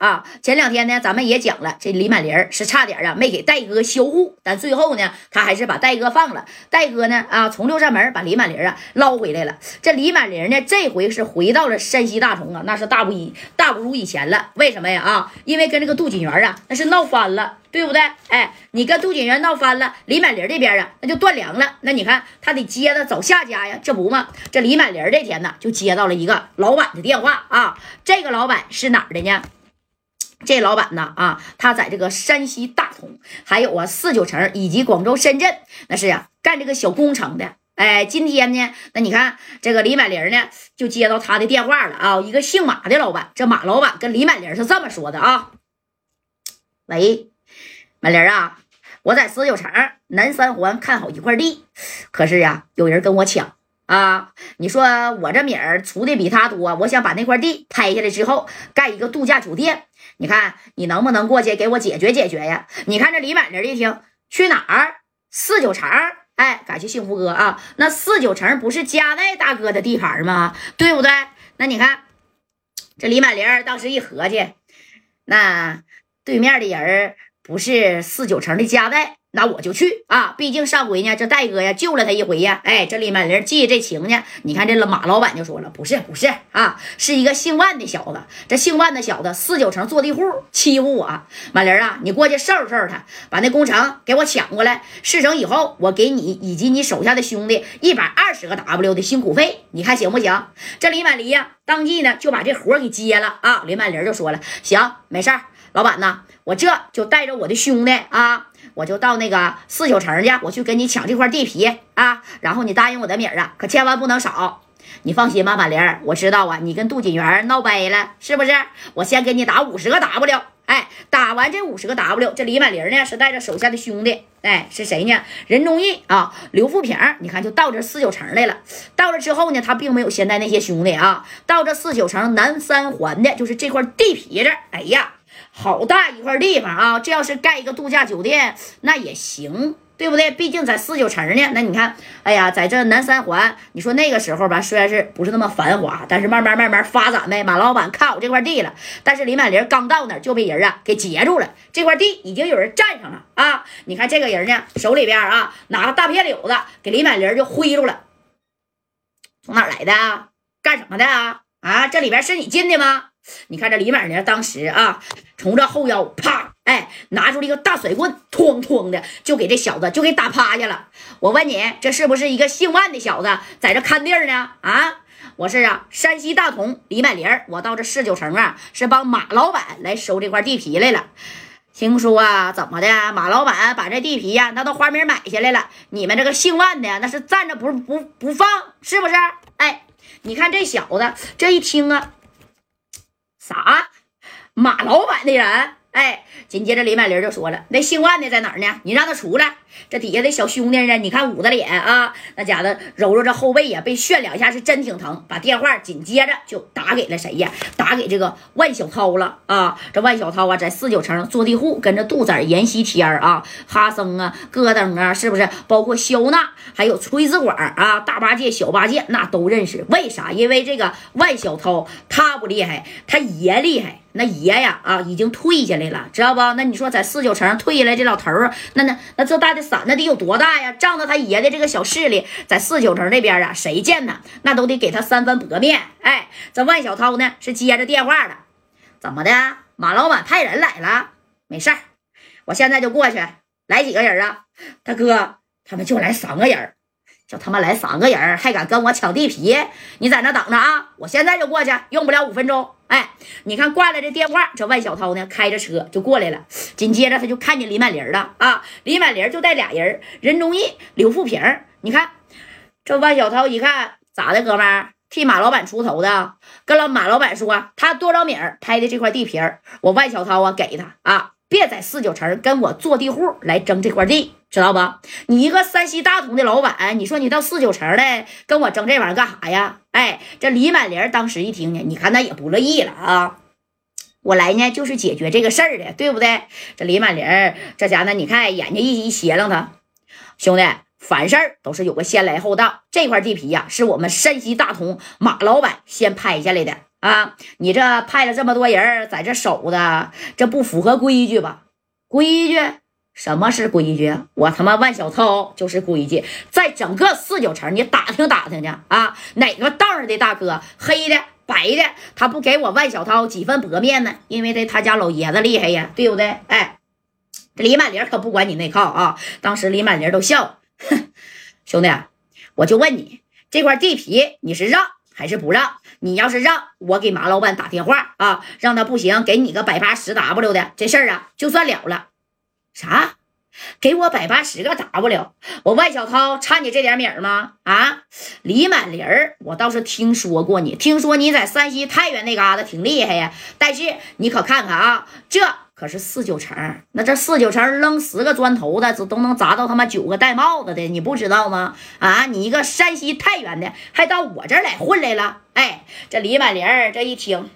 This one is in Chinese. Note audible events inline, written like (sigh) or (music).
啊，前两天呢，咱们也讲了，这李满林是差点啊没给戴哥销户，但最后呢，他还是把戴哥放了。戴哥呢，啊，从六扇门把李满林啊捞回来了。这李满林呢，这回是回到了山西大同啊，那是大不以大不如以前了。为什么呀？啊，因为跟这个杜锦元啊，那是闹翻了，对不对？哎，你跟杜锦元闹翻了，李满林这边啊，那就断粮了。那你看他得接着找下家呀，这不吗？这李满林这天呢，就接到了一个老板的电话啊，这个老板是哪儿的呢？这老板呢啊，他在这个山西大同，还有啊四九城以及广州、深圳，那是呀干这个小工程的。哎，今天呢，那你看这个李满林呢，就接到他的电话了啊，一个姓马的老板。这马老板跟李满林是这么说的啊：“喂，满林啊，我在四九城南三环看好一块地，可是呀，有人跟我抢。”啊，你说我这米儿出的比他多，我想把那块地拍下来之后盖一个度假酒店，你看你能不能过去给我解决解决呀？你看这李满林一听去哪儿？四九城，哎，感谢幸福哥啊，那四九城不是加代大哥的地盘吗？对不对？那你看这李满林当时一合计，那对面的人不是四九城的加代。那我就去啊！毕竟上回呢，这戴哥呀救了他一回呀。哎，这李满林记这情呢。你看这马老板就说了，不是不是啊，是一个姓万的小子。这姓万的小子四九城坐地户欺负我，满林啊，你过去收拾收拾他，把那工程给我抢过来。事成以后，我给你以及你手下的兄弟一百二十个 W 的辛苦费，你看行不行？这李满林呀，当即呢就把这活给接了啊。李满林就说了，行，没事儿，老板呢，我这就带着我的兄弟啊。我就到那个四九城去，我去跟你抢这块地皮啊！然后你答应我的米儿啊，可千万不能少。你放心吧，马玲，我知道啊，你跟杜锦元闹掰了，是不是？我先给你打五十个 W，哎，打完这五十个 W，这李满林呢是带着手下的兄弟，哎，是谁呢？任忠义啊，刘富平，你看就到这四九城来了。到了之后呢，他并没有现在那些兄弟啊，到这四九城南三环的，就是这块地皮这，哎呀。好大一块地方啊！这要是盖一个度假酒店，那也行，对不对？毕竟在四九城呢。那你看，哎呀，在这南三环，你说那个时候吧，虽然是不是那么繁华，但是慢慢慢慢发展呗。马老板看好这块地了，但是李满林刚到那儿就被人啊给截住了。这块地已经有人占上了啊！你看这个人呢，手里边啊拿个大片柳子，给李满林就挥住了。从哪来的？啊干什么的啊？啊，这里边是你进的吗？你看这李满林当时啊，从这后腰啪，哎，拿出了一个大甩棍，哐哐的就给这小子就给打趴下了。我问你，这是不是一个姓万的小子在这看地呢？啊，我是啊，山西大同李满林，我到这四九城啊，是帮马老板来收这块地皮来了。听说啊，怎么的？马老板把这地皮呀，那都花名买下来了。你们这个姓万的，那是站着不不不放，是不是？哎，你看这小子这一听啊。啥？马老板的人？哎，紧接着李满林就说了：“那姓万的在哪儿呢？你让他出来。这底下的小兄弟呢？你看捂着脸啊，那家伙揉揉这后背呀，被炫两下是真挺疼。把电话紧接着就打给了谁呀？打给这个万小涛了啊！这万小涛啊，在四九城坐地户，跟着杜仔、阎锡天啊、哈森啊、戈登啊，是不是？包括肖娜，还有崔子管啊，大八戒、小八戒那都认识。为啥？因为这个万小涛他不厉害，他爷厉害。”那爷呀啊，已经退下来了，知道不？那你说在四九城退下来这老头儿，那那那这大的伞那得有多大呀？仗着他爷的这个小势力，在四九城那边啊，谁见他那都得给他三分薄面。哎，这万小涛呢是接着电话了，怎么的？马老板派人来了？没事儿，我现在就过去。来几个人啊？大哥，他们就来三个人。就他妈来三个人，还敢跟我抢地皮？你在那等着啊！我现在就过去，用不了五分钟。哎，你看挂了这电话，这万小涛呢开着车就过来了。紧接着他就看见李满林了啊！李满林就带俩人，任忠义、刘富平。你看这万小涛一看咋的，哥们儿替马老板出头的，跟老马老板说他多少米拍的这块地皮我万小涛啊给他啊。别在四九城跟我坐地户来争这块地，知道不？你一个山西大同的老板，你说你到四九城来跟我争这玩意儿干啥呀？哎，这李满林当时一听呢，你看他也不乐意了啊！我来呢就是解决这个事儿的，对不对？这李满林这家伙，你看眼睛一一斜楞他，兄弟，凡事都是有个先来后到，这块地皮呀是我们山西大同马老板先拍下来的。啊，你这派了这么多人在这守的，这不符合规矩吧？规矩？什么是规矩？我他妈万小涛就是规矩，在整个四九城，你打听打听去啊，哪个道上的大哥，黑的白的，他不给我万小涛几分薄面呢？因为这他家老爷子厉害呀，对不对？哎，李满林可不管你那套啊！当时李满林都笑，哼 (laughs) 兄弟，我就问你，这块地皮你是让还是不让？你要是让我给马老板打电话啊，让他不行，给你个百八十 W 的这事儿啊，就算了了。啥？给我百八十个 W？我万小涛差你这点米吗？啊，李满林儿，我倒是听说过你，听说你在山西太原那嘎达挺厉害呀。但是你可看看啊，这可是四九城，那这四九城扔十个砖头的，这都能砸到他妈九个戴帽子的，你不知道吗？啊，你一个山西太原的，还到我这儿来混来了？哎，这李满林这一听。